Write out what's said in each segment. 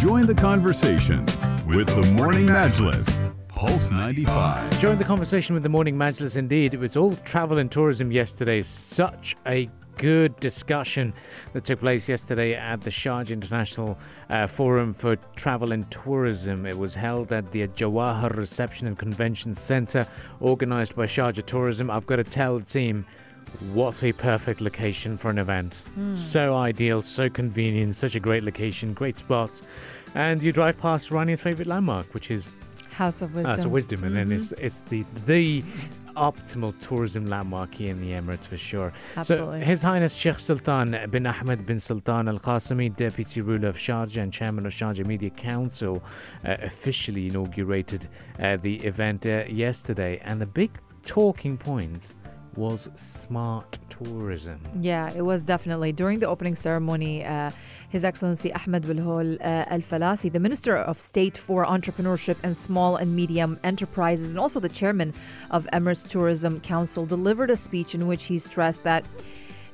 Join the conversation with the Morning Majlis, Pulse 95. Join the conversation with the Morning Majlis indeed. It was all travel and tourism yesterday. Such a good discussion that took place yesterday at the Sharjah International uh, Forum for Travel and Tourism. It was held at the Jawahar Reception and Convention Centre, organised by Sharjah Tourism. I've got to tell the team. What a perfect location for an event. So ideal, so convenient, such a great location, great spot. And you drive past Rania's favourite landmark, which is House of Wisdom. House of Wisdom, and then Mhm. it's it's the the optimal tourism landmark here in the Emirates for sure. Absolutely. So His Highness Sheikh Sultan bin Ahmed bin Sultan Al Qasimi, Deputy Ruler of Sharjah and Chairman of Sharjah Media Council, uh, officially inaugurated uh, the event uh, yesterday, and the big talking point was smart tourism. Yeah, it was definitely. During the opening ceremony, uh, His Excellency Ahmed Belhoul uh, Al Falasi, the Minister of State for Entrepreneurship and Small and Medium Enterprises, and also the Chairman of Emirates Tourism Council, delivered a speech in which he stressed that.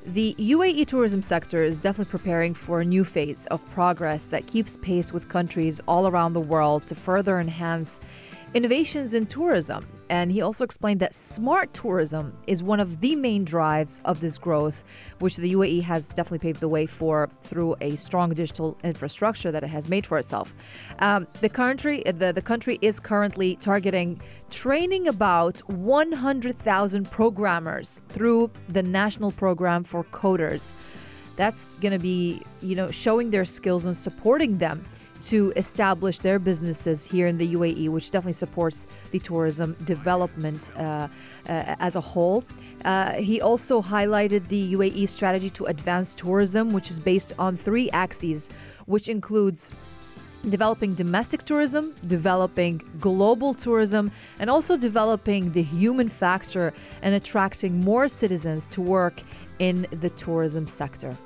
The UAE tourism sector is definitely preparing for a new phase of progress that keeps pace with countries all around the world to further enhance innovations in tourism. And he also explained that smart tourism is one of the main drives of this growth, which the UAE has definitely paved the way for through a strong digital infrastructure that it has made for itself. Um, the country, the, the country is currently targeting training about 100,000 programmers through the National Program for Coders. That's going to be, you know, showing their skills and supporting them to establish their businesses here in the UAE, which definitely supports the tourism development uh, uh, as a whole. Uh, he also highlighted the UAE strategy to advance tourism, which is based on three axes, which includes developing domestic tourism, developing global tourism, and also developing the human factor and attracting more citizens to work in the tourism sector.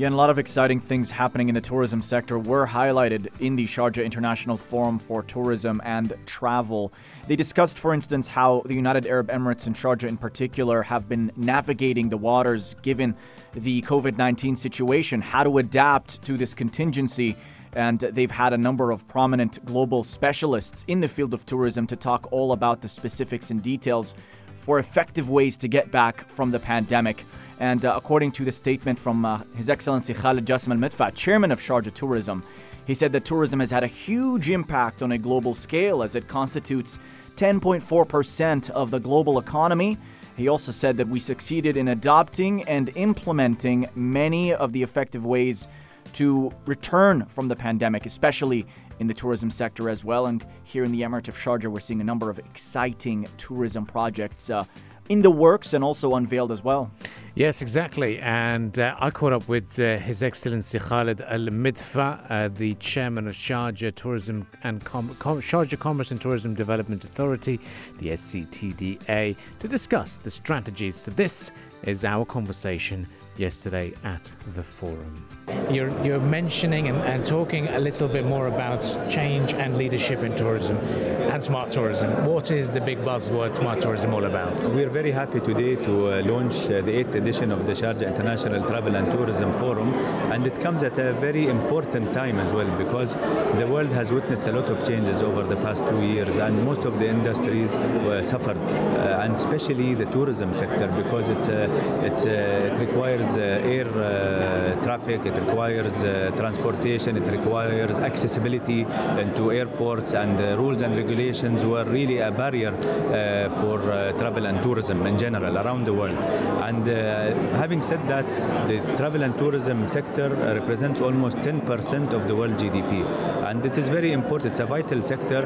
Yeah, and a lot of exciting things happening in the tourism sector were highlighted in the Sharjah International Forum for Tourism and Travel. They discussed, for instance, how the United Arab Emirates and Sharjah in particular have been navigating the waters given the COVID 19 situation, how to adapt to this contingency. And they've had a number of prominent global specialists in the field of tourism to talk all about the specifics and details for effective ways to get back from the pandemic. And uh, according to the statement from uh, His Excellency Khalid Jassim Al Midfa, chairman of Sharjah Tourism, he said that tourism has had a huge impact on a global scale as it constitutes 10.4% of the global economy. He also said that we succeeded in adopting and implementing many of the effective ways to return from the pandemic, especially in the tourism sector as well. And here in the Emirate of Sharjah, we're seeing a number of exciting tourism projects uh, in the works and also unveiled as well. Yes, exactly. And uh, I caught up with uh, His Excellency Khalid Al Midfa, uh, the chairman of Sharjah Tourism and Com- Com- Sharjah Commerce and Tourism Development Authority, the SCTDA, to discuss the strategies. So this is our conversation yesterday at the forum. You're, you're mentioning and, and talking a little bit more about change and leadership in tourism and smart tourism. What is the big buzzword smart tourism all about? We're very happy today to uh, launch uh, the eighth edition of the Sharjah International Travel and Tourism Forum, and it comes at a very important time as well because the world has witnessed a lot of changes over the past two years, and most of the industries uh, suffered, uh, and especially the tourism sector because it's uh, it's uh, it requires uh, air uh, traffic, it requires uh, transportation, it requires accessibility into airports, and rules and regulations were really a barrier for travel and tourism in general around the world. And having said that, the travel and tourism sector represents almost 10% of the world GDP, and it is very important. It's a vital sector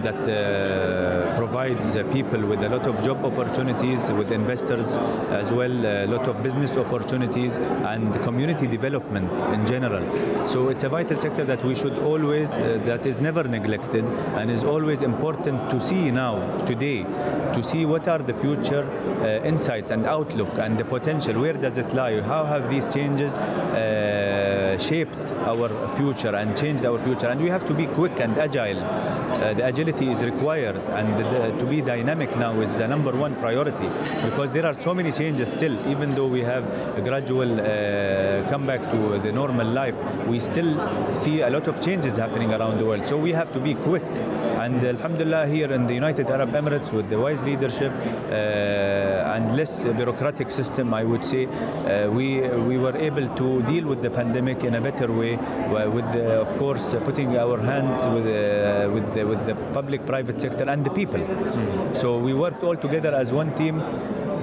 that uh, provides people with a lot of job opportunities, with investors as well, a lot of business opportunities, and community development in general. So it's a vital sector that we should always, uh, that is never neglected, and is always important to see now, today, to see what are the future uh, insights and outlook and the potential. Where does it lie? How have these changes uh, shaped our future and changed our future. And we have to be quick and agile. Uh, the agility is required, and the, to be dynamic now is the number one priority because there are so many changes still. Even though we have a gradual uh, comeback to the normal life, we still see a lot of changes happening around the world. So we have to be quick. And Alhamdulillah, here in the United Arab Emirates, with the wise leadership uh, and less bureaucratic system, I would say, uh, we we were able to deal with the pandemic in a better way. With, the, of course, putting our hands with uh, with the, with the public-private sector and the people. Mm. So we worked all together as one team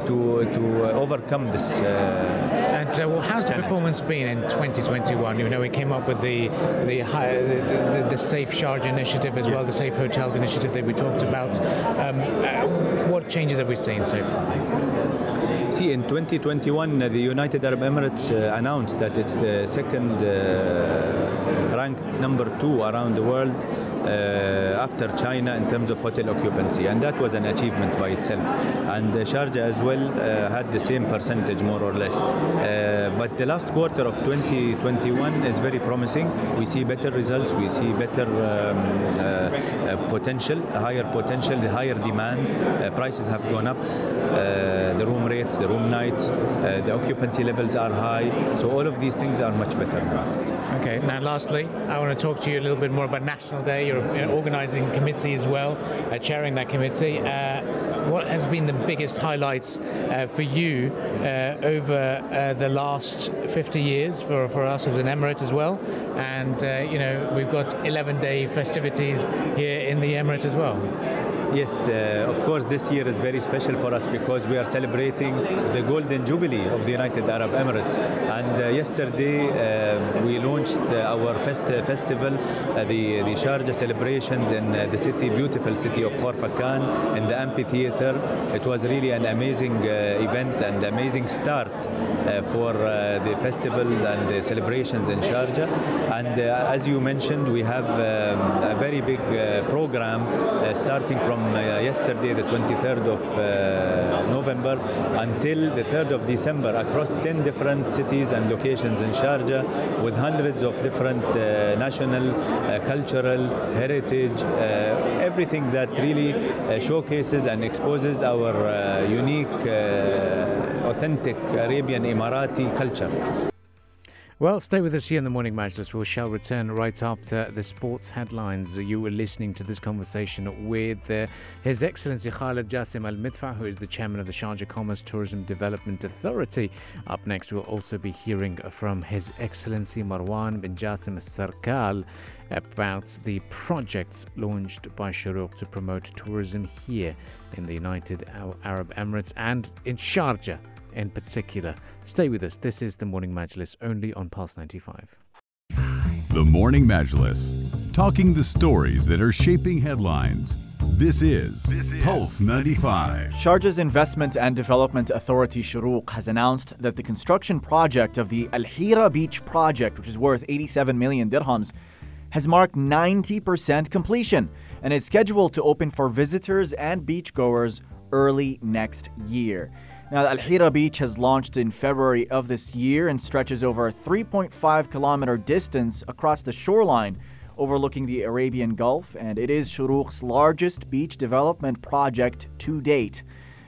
to to overcome this. Uh, and uh, well, how's the performance been in 2021? You know, we came up with the the, high, the, the, the, Safe charge initiative as well, the Safe Hotels initiative that we talked about. Um, uh, what changes have we seen so far? See, in 2021, the United Arab Emirates uh, announced that it's the second uh, ranked number two around the world uh, Uh, after China in terms of hotel occupancy, and that was an achievement by itself. And uh, Sharjah as well uh, had the same percentage, more or less. Uh, but the last quarter of 2021 is very promising. We see better results, we see better um, uh, potential, higher potential, higher demand. prices have gone up. the room rates, the room nights, the occupancy levels are high. So all of these things are much better now. Okay, now lastly, I want to talk to you a little bit more about National Day. You're an organising committee as well, uh, chairing that committee. Uh, what has been the biggest highlights uh, for you uh, over uh, the last 50 years for, for us as an emirate as well? And, uh, you know, we've got 11 day festivities here in the emirate as well. Yes, uh, of course, this year is very special for us because we are celebrating the Golden Jubilee of the United Arab Emirates. And uh, yesterday uh, we launched uh, our fest- festival, uh, the, the Sharjah celebrations in uh, the city, beautiful city of Khorfakan, in the amphitheater. It was really an amazing event and amazing start for the festivals and the celebrations in Sharjah. And as you mentioned, we have um, a very big program starting from uh, yesterday, the 23rd of uh, November, until the 3rd of December across 10 different cities and locations in Sharjah with hundreds of different uh, national, cultural, heritage, everything that really showcases and exposes our unique, authentic Arabian Emirati culture. Well, stay with us here in the Morning Majlis. We shall return right after the sports headlines. You were listening to this conversation with uh, His Excellency Khalid Jassim Al Midfa, who is the chairman of the Sharjah Commerce Tourism Development Authority. Up next, we'll also be hearing from His Excellency Marwan bin Jassim Al Serkal about the projects launched by Shurooq to promote tourism here in the United Arab Emirates and in Sharjah in particular. Stay with us. This is the Morning Majlis only on Pulse 95. The Morning Majlis, talking the stories that are shaping headlines. This is, this is Pulse 95. Sharjah's Investment and Development Authority Shurooq has announced that the construction project of the Al Heera Beach project, which is worth 87 million dirhams, has marked 90% completion and is scheduled to open for visitors and beachgoers early next year. Now, Al Heera Beach has launched in February of this year and stretches over a 3.5 kilometer distance across the shoreline overlooking the Arabian Gulf, and it is Shurooq's largest beach development project to date.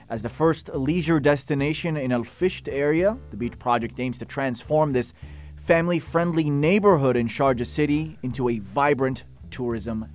As the first leisure destination in Al Fisht area, the beach project aims to transform this family friendly neighborhood in Sharjah City into a vibrant tourism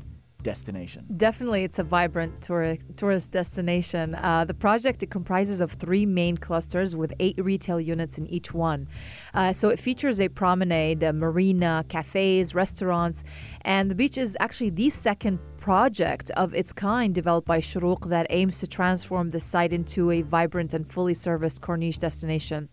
destination. Definitely, it's a vibrant tour- tourist destination. Uh, the project it comprises of three main clusters with eight retail units in each one. Uh, so it features a promenade, a marina, cafes, restaurants, and the beach is actually the second project of its kind developed by Shurooq that aims to transform the site into a vibrant and fully serviced Corniche destination.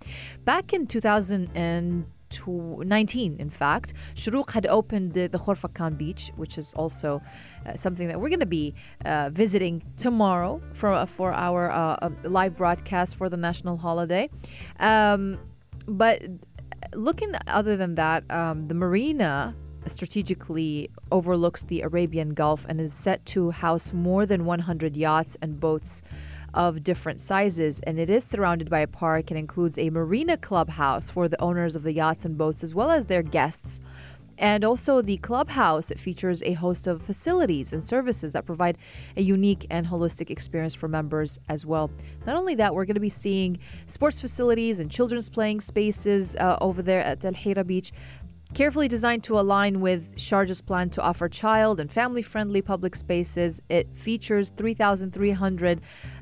Back in 2000 and 19, in fact, Shurooq had opened the, the Khorfakan beach, which is also uh, something that we're going to be uh, visiting tomorrow for, uh, for our uh, uh, live broadcast for the national holiday. Um, but looking other than that, um, the marina strategically overlooks the Arabian Gulf and is set to house more than 100 yachts and boats of different sizes. And it is surrounded by a park and includes a marina clubhouse for the owners of the yachts and boats, as well as their guests. And also, the clubhouse features a host of facilities and services that provide a unique and holistic experience for members as well. Not only that, we're going to be seeing sports facilities and children's playing spaces uh, over there at Al Heera Beach. Carefully designed to align with Sharjah's plan to offer child and family friendly public spaces, it features 3,300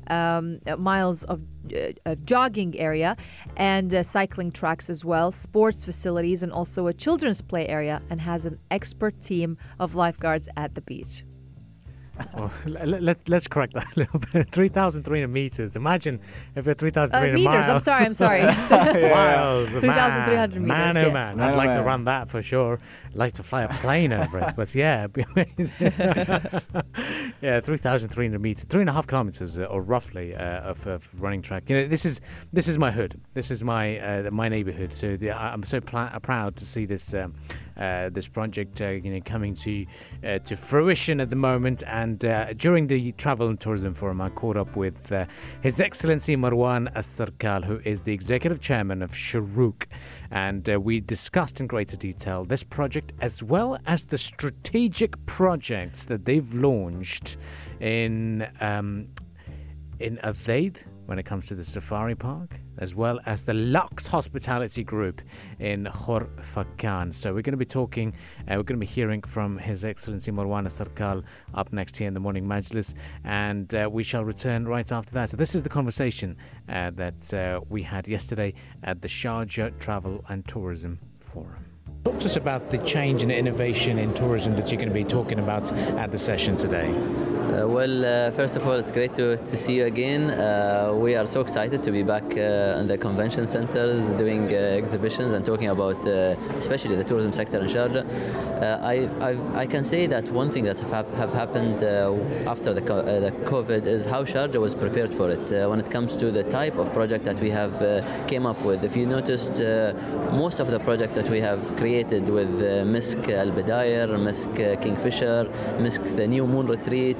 um, miles of uh, jogging area and uh, cycling tracks as well, sports facilities, and also a children's play area, and has an expert team of lifeguards at the beach. well, let's let's correct that a little bit. Three thousand three hundred meters. Imagine if you're three thousand three hundred uh, meters. miles. I'm sorry. I'm sorry. miles. Three thousand three hundred meters. Man, yeah. oh man, I'd oh like to run that for sure. I'd like to fly a plane over it, but yeah, it'd be amazing. yeah, three thousand three hundred meters, three and a half kilometers, uh, or roughly, uh, of, of running track. You know, this is this is my hood. This is my uh, my neighborhood. So the, I- I'm so pla- proud to see this um, this project, uh, you know, coming to uh, to fruition at the moment. And uh, during the Travel and Tourism Forum, I caught up with uh, His Excellency Marwan As-Serkal, who is the executive chairman of Shurooq, and uh, we discussed in greater detail this project as well as the strategic projects that they've launched in um, in Aveid when it comes to the safari park, as well as the Lux Hospitality Group in Khorfakan. So we're going to be talking, uh, we're going to be hearing from His Excellency Marwan As-Serkal up next here in the morning Majlis, and uh, we shall return right after that. So this is the conversation uh, that uh, we had yesterday at the Sharjah Travel and Tourism Forum. Talk to us about the change and innovation in tourism that you're going to be talking about at the session today. Uh, well, uh, first of all, it's great to, to see you again. Uh, we are so excited to be back uh, in the convention centers doing uh, exhibitions and talking about uh, especially the tourism sector in Sharjah. I, I've, I can say that one thing that have, have happened after the, co- the COVID is how Sharjah was prepared for it when it comes to the type of project that we have came up with. If you noticed, most of the project that we have created with uh, Misk Al Bidayr, Misk uh, Kingfisher, Misk the New Moon Retreat,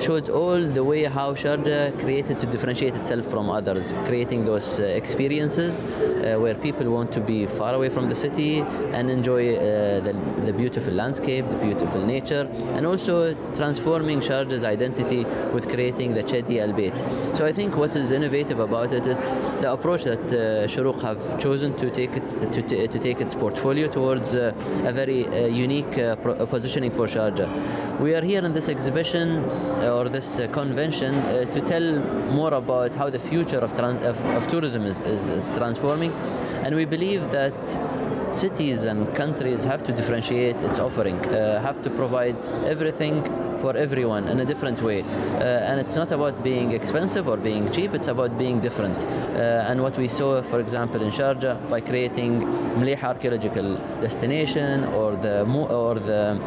showed all the way how Sharjah created to differentiate itself from others, creating those uh, experiences uh, where people want to be far away from the city and enjoy uh, the, the beautiful landscape, the beautiful nature, and also transforming Sharjah's identity with creating the Chedi Al Bayt. So I think what is innovative about it, it's the approach that uh, Shurooq have chosen to take it to, to, to take its portfolio towards uh, a very uh, unique uh, pro- positioning for Sharjah. We are here in this exhibition uh, or this uh, convention uh, to tell more about how the future of, trans- of, of tourism is, is, is transforming, and we believe that cities and countries have to differentiate its offering, uh, have to provide everything for everyone in a different way. Uh, and it's not about being expensive or being cheap, it's about being different. Uh, and what we saw, for example, in Sharjah, by creating Mliha archaeological destination or the, or the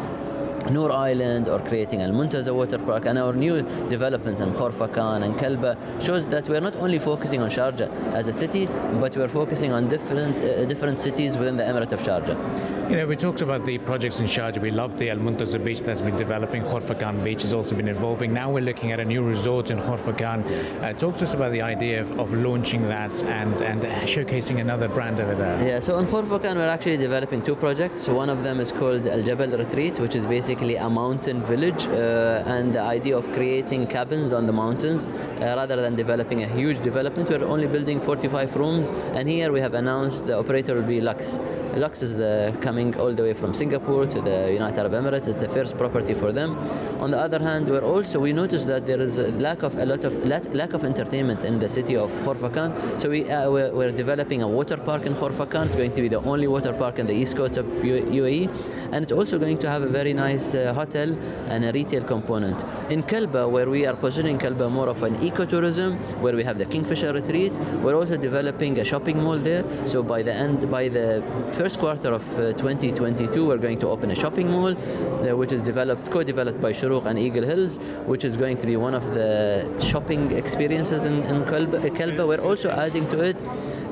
Noor Island or creating Al Muntaza Water Park and our new development in Khorfakan and Kalba shows that we're not only focusing on Sharjah as a city, but we're focusing on different uh, different cities within the Emirate of Sharjah. You know, we talked about the projects in Sharjah. We love the Al Muntaza beach that's been developing. Khorfakan beach has also been evolving. Now we're looking at a new resort in Khorfakan. Uh, talk to us about the idea of, of launching that and, and showcasing another brand over there. Yeah, so in Khorfakan we're actually developing two projects. One of them is called Al Jabal Retreat, which is basically a mountain village, uh, and the idea of creating cabins on the mountains uh, rather than developing a huge development. We're only building 45 rooms, and here we have announced the operator will be Lux. Lux is the, coming all the way from Singapore to the United Arab Emirates. It's the first property for them. On the other hand, we're also we noticed that there is a lack of a lot of lack, of entertainment in the city of Khorfakan. So we uh, we're, we're developing a water park in Khorfakan. It's going to be the only water park in the east coast of UAE, and it's also going to have a very nice uh, hotel and a retail component. In Kalba, where we are positioning Kalba more of an ecotourism, where we have the Kingfisher retreat, we're also developing a shopping mall there. So by the end, by the first quarter of uh, 2022, we're going to open a shopping mall, uh, which is developed, co-developed by Shurooq and Eagle Hills, which is going to be one of the shopping experiences in, in Kalba. Kalba. We're also adding to it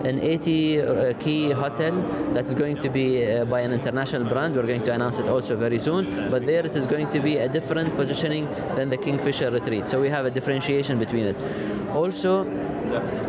an 80 uh, key hotel that's going to be uh, by an international brand. We're going to announce it also very soon. But there it is going to be a different positioning than the Kingfisher Retreat. So we have a differentiation between it. Also,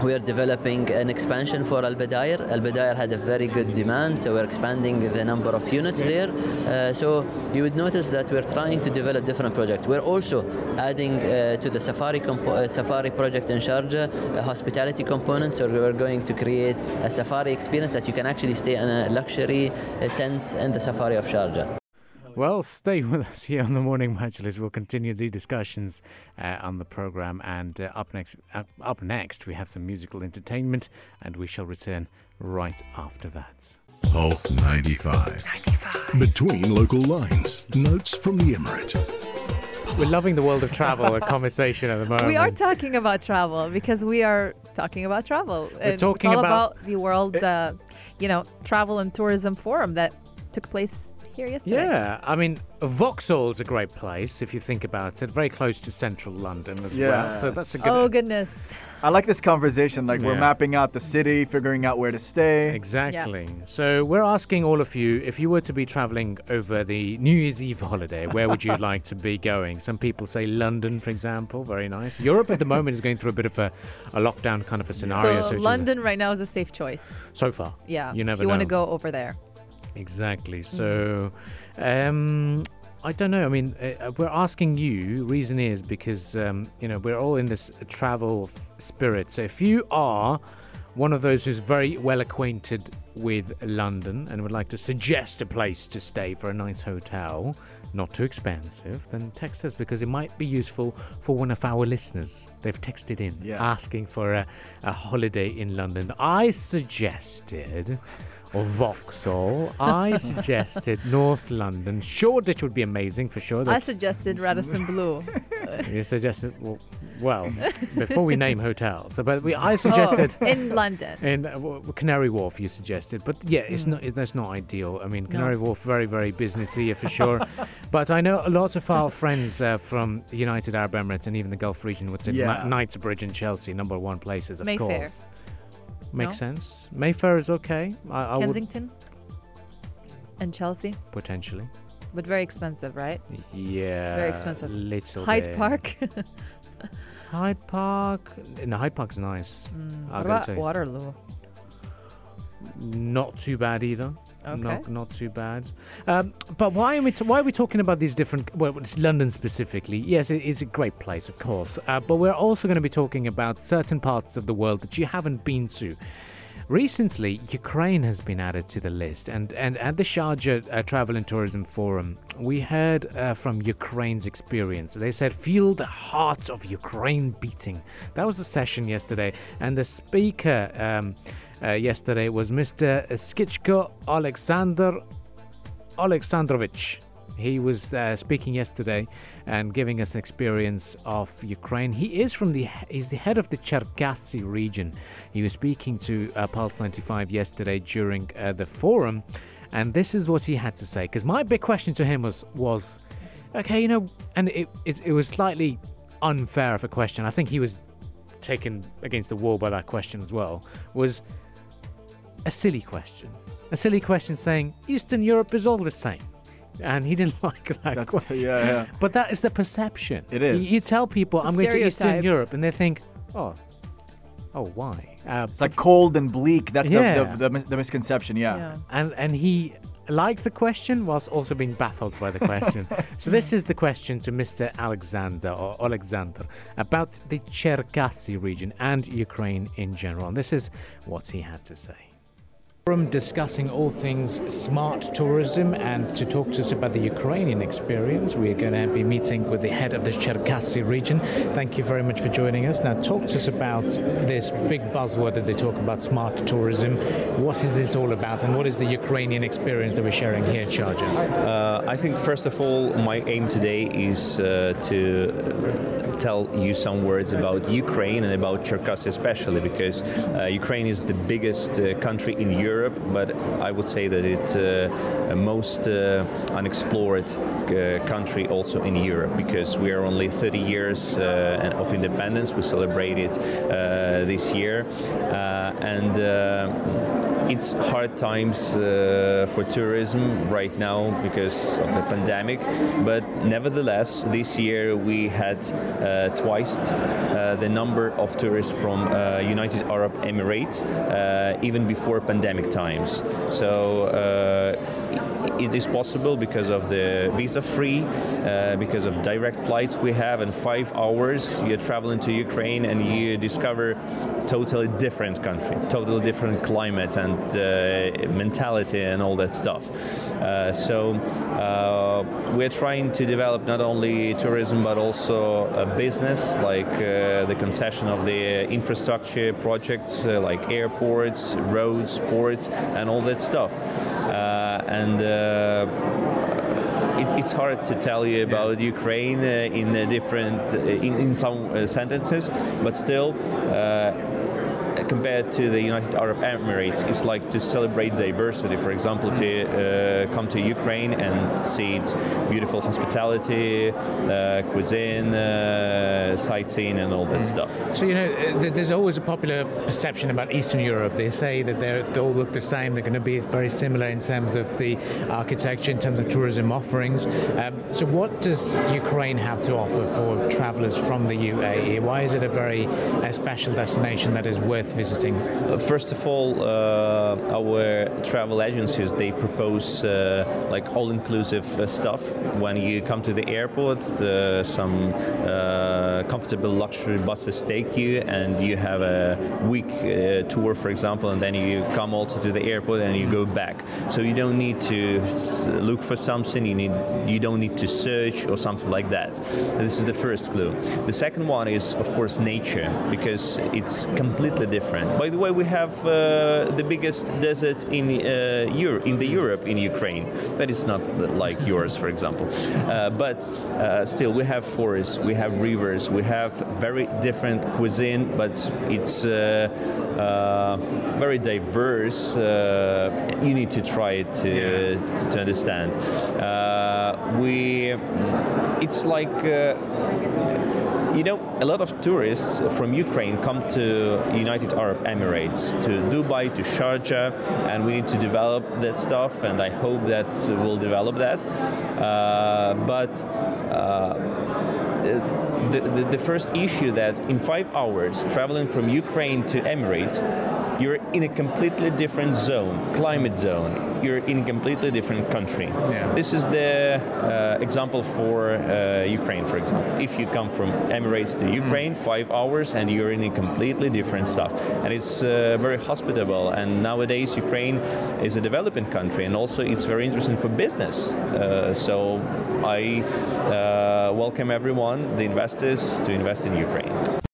we are developing an expansion for Al Badayer. Al Badayer had a very good demand, so we're expanding the number of units there. Uh, so you would notice that we're trying to develop different projects. We're also adding uh, to the Safari compo- uh, Safari project in Sharjah a hospitality component. So we're going to create a Safari experience that you can actually stay in a luxury uh, tent in the Safari of Sharjah. Well, stay with us here on the Morning Majlis. We'll continue the discussions uh, on the program, and uh, up next, up, up next, we have some musical entertainment, and we shall return right after that. Pulse 95. Between local lines, notes from the Emirate. We're loving the world of travel, a conversation at the moment. We are talking about travel because we are talking about travel. And talking it's all about- about, the World, uh, you know, Travel and Tourism Forum that took place here yesterday. Yeah, I mean, Vauxhall's a great place if you think about it. Very close to central London as well. So that's a good. Oh goodness. I like this conversation. Like we're mapping out the city, figuring out where to stay. Exactly. Yes. So we're asking all of you if you were to be traveling over the New Year's Eve holiday, where would you like to be going? Some people say London, for example. Very nice. Europe at the moment is going through a bit of a, a lockdown kind of a scenario. so which is- London right now is a safe choice. so far. Yeah. You never if you want to go over there. Exactly. Mm-hmm. So, um, I don't know. I mean, uh, we're asking you. Reason is because um, you know we're all in this travel f- spirit. So if you are one of those who's very well acquainted with London and would like to suggest a place to stay for a nice hotel, not too expensive, then text us because it might be useful for one of our listeners. They've texted in Yeah. asking for a, a holiday in London. I suggested or Vauxhall. I suggested North London. Shoreditch would be amazing for sure. I That's- suggested Radisson Blu. you suggested well, well before we name hotels. So, but we I suggested. Oh, in London. In uh, Canary Wharf, you suggested, but yeah, it's not. It, that's not ideal. I mean, Canary Wharf, very, very businessy for sure. but I know a lot of our friends uh, from the United Arab Emirates and even the Gulf region would say Yeah. Ma- Knightsbridge and Chelsea, number one places, of Mayfair. course. Makes No? sense. Mayfair is okay. I, I would Kensington and Chelsea, potentially. But very expensive, right? Yeah. Very expensive. Little Hyde bit. Park. Hyde Park. No, Hyde Park's nice. Mm, what about say. Waterloo? Not too bad either. Okay. Not, not too bad. Um, but why are we t- why are we talking about these different? Well, it's London specifically. Yes, it is a great place, of course. Uh, but we're also going to be talking about certain parts of the world that you haven't been to. Recently, Ukraine has been added to the list, and, and at the Sharjah uh, Travel and Tourism Forum, we heard uh, from Ukraine's experience. They said, "Feel the heart of Ukraine beating." That was the session yesterday, and the speaker um, uh, yesterday was Mr. Skichko Alexander Alexandrovich. He was uh, speaking yesterday and giving us an experience of Ukraine. He is from the he's the head of the Cherkasy region. He was speaking to uh, Pulse 95 yesterday during uh, the forum, and this is what he had to say. Because my big question to him was was, okay, you know, and it, it it was slightly unfair of a question. I think he was taken against the wall by that question as well. Was a silly question. A silly question saying Eastern Europe is all the same. And he didn't like that That's question. yeah, yeah. But that is the perception. It is. You, you tell people, It's a I'm going to Eastern. Europe, and they think, oh, oh, why? Uh, It's like cold and bleak. That's Yeah. the, the, the, mis- the misconception. Yeah. Yeah. and and he liked the question whilst also being baffled by the question. so this is the question to Mr. Alexander or Alexander about the Cherkasy region and Ukraine in general. And this is what he had to say. Forum discussing all things smart tourism and to talk to us about the Ukrainian experience, we're going to be meeting with the head of the Cherkasy region. Thank you very much for joining us. Now, talk to us about this big buzzword that they talk about smart tourism. What is this all about, and what is the Ukrainian experience that we're sharing here Sharjah? Uh, I think first of all, my aim today is uh, to tell you some words about Ukraine and about Cherkasy especially because uh, Ukraine is the biggest uh, country in Europe but I would say that it's uh, most uh, unexplored uh, country also in Europe because we are only 30 years uh, of independence. We celebrated uh, this year, and it's hard times uh, for tourism right now because of the pandemic but nevertheless this year we had uh, twice uh, the number of tourists from united arab emirates even before pandemic times. So it is possible because of the visa free, uh, because of direct flights we have, and five hours you travel into Ukraine and you discover totally different country, totally different climate and uh, mentality and all that stuff. Uh, so uh, we're trying to develop not only tourism but also a business like uh, the concession of the infrastructure projects uh, like airports, roads, ports, and all that stuff. Uh, and uh, it, it's hard to tell you about yeah. Ukraine uh, in different in, in some sentences, but still compared to the United Arab Emirates, it's like to celebrate diversity. For example, to uh, come to Ukraine and see its beautiful hospitality, uh, cuisine, uh, sightseeing, and all that mm. stuff. So, you know, uh, there's always a popular perception about Eastern Europe. They say that they all look the same, they're going to be very similar in terms of the architecture, in terms of tourism offerings. Um, so, what does Ukraine have to offer for travelers from the UAE? Why is it a very uh, special destination that is worth visiting? Uh, first of all, uh, our travel agencies they propose uh, like all-inclusive stuff. When you come to the airport, some comfortable luxury buses take you, and you have a week tour, for example, and then you come also to the airport and you go back. So you don't need to look for something. You need you don't need to search or something like that. This is the first clue. The second one is of course nature because it's completely different. By the way, we have uh, the biggest desert in uh, Europe, in the Europe in Ukraine, but it's not like yours, for example. Uh, but uh, still, we have forests, we have rivers, we have very different cuisine, but it's uh, uh, very diverse. you need to try it to, to understand. we, it's like you know, a lot of tourists from Ukraine come to United Arab Emirates, to Dubai, to Sharjah, and we need to develop that stuff, and I hope that we'll develop that. Uh, but uh, the, the, the first issue that in five hours traveling from Ukraine to Emirates, you're in a completely different zone, climate zone. You're in a completely different country. Yeah. This is the uh, example for uh, Ukraine, for example. If you come from Emirates to Ukraine, mm. five hours, and you're in a completely different stuff. And it's uh, very hospitable. And nowadays, Ukraine is a developing country, and also it's very interesting for business. Uh, so I uh, welcome everyone, the investors, to invest in Ukraine.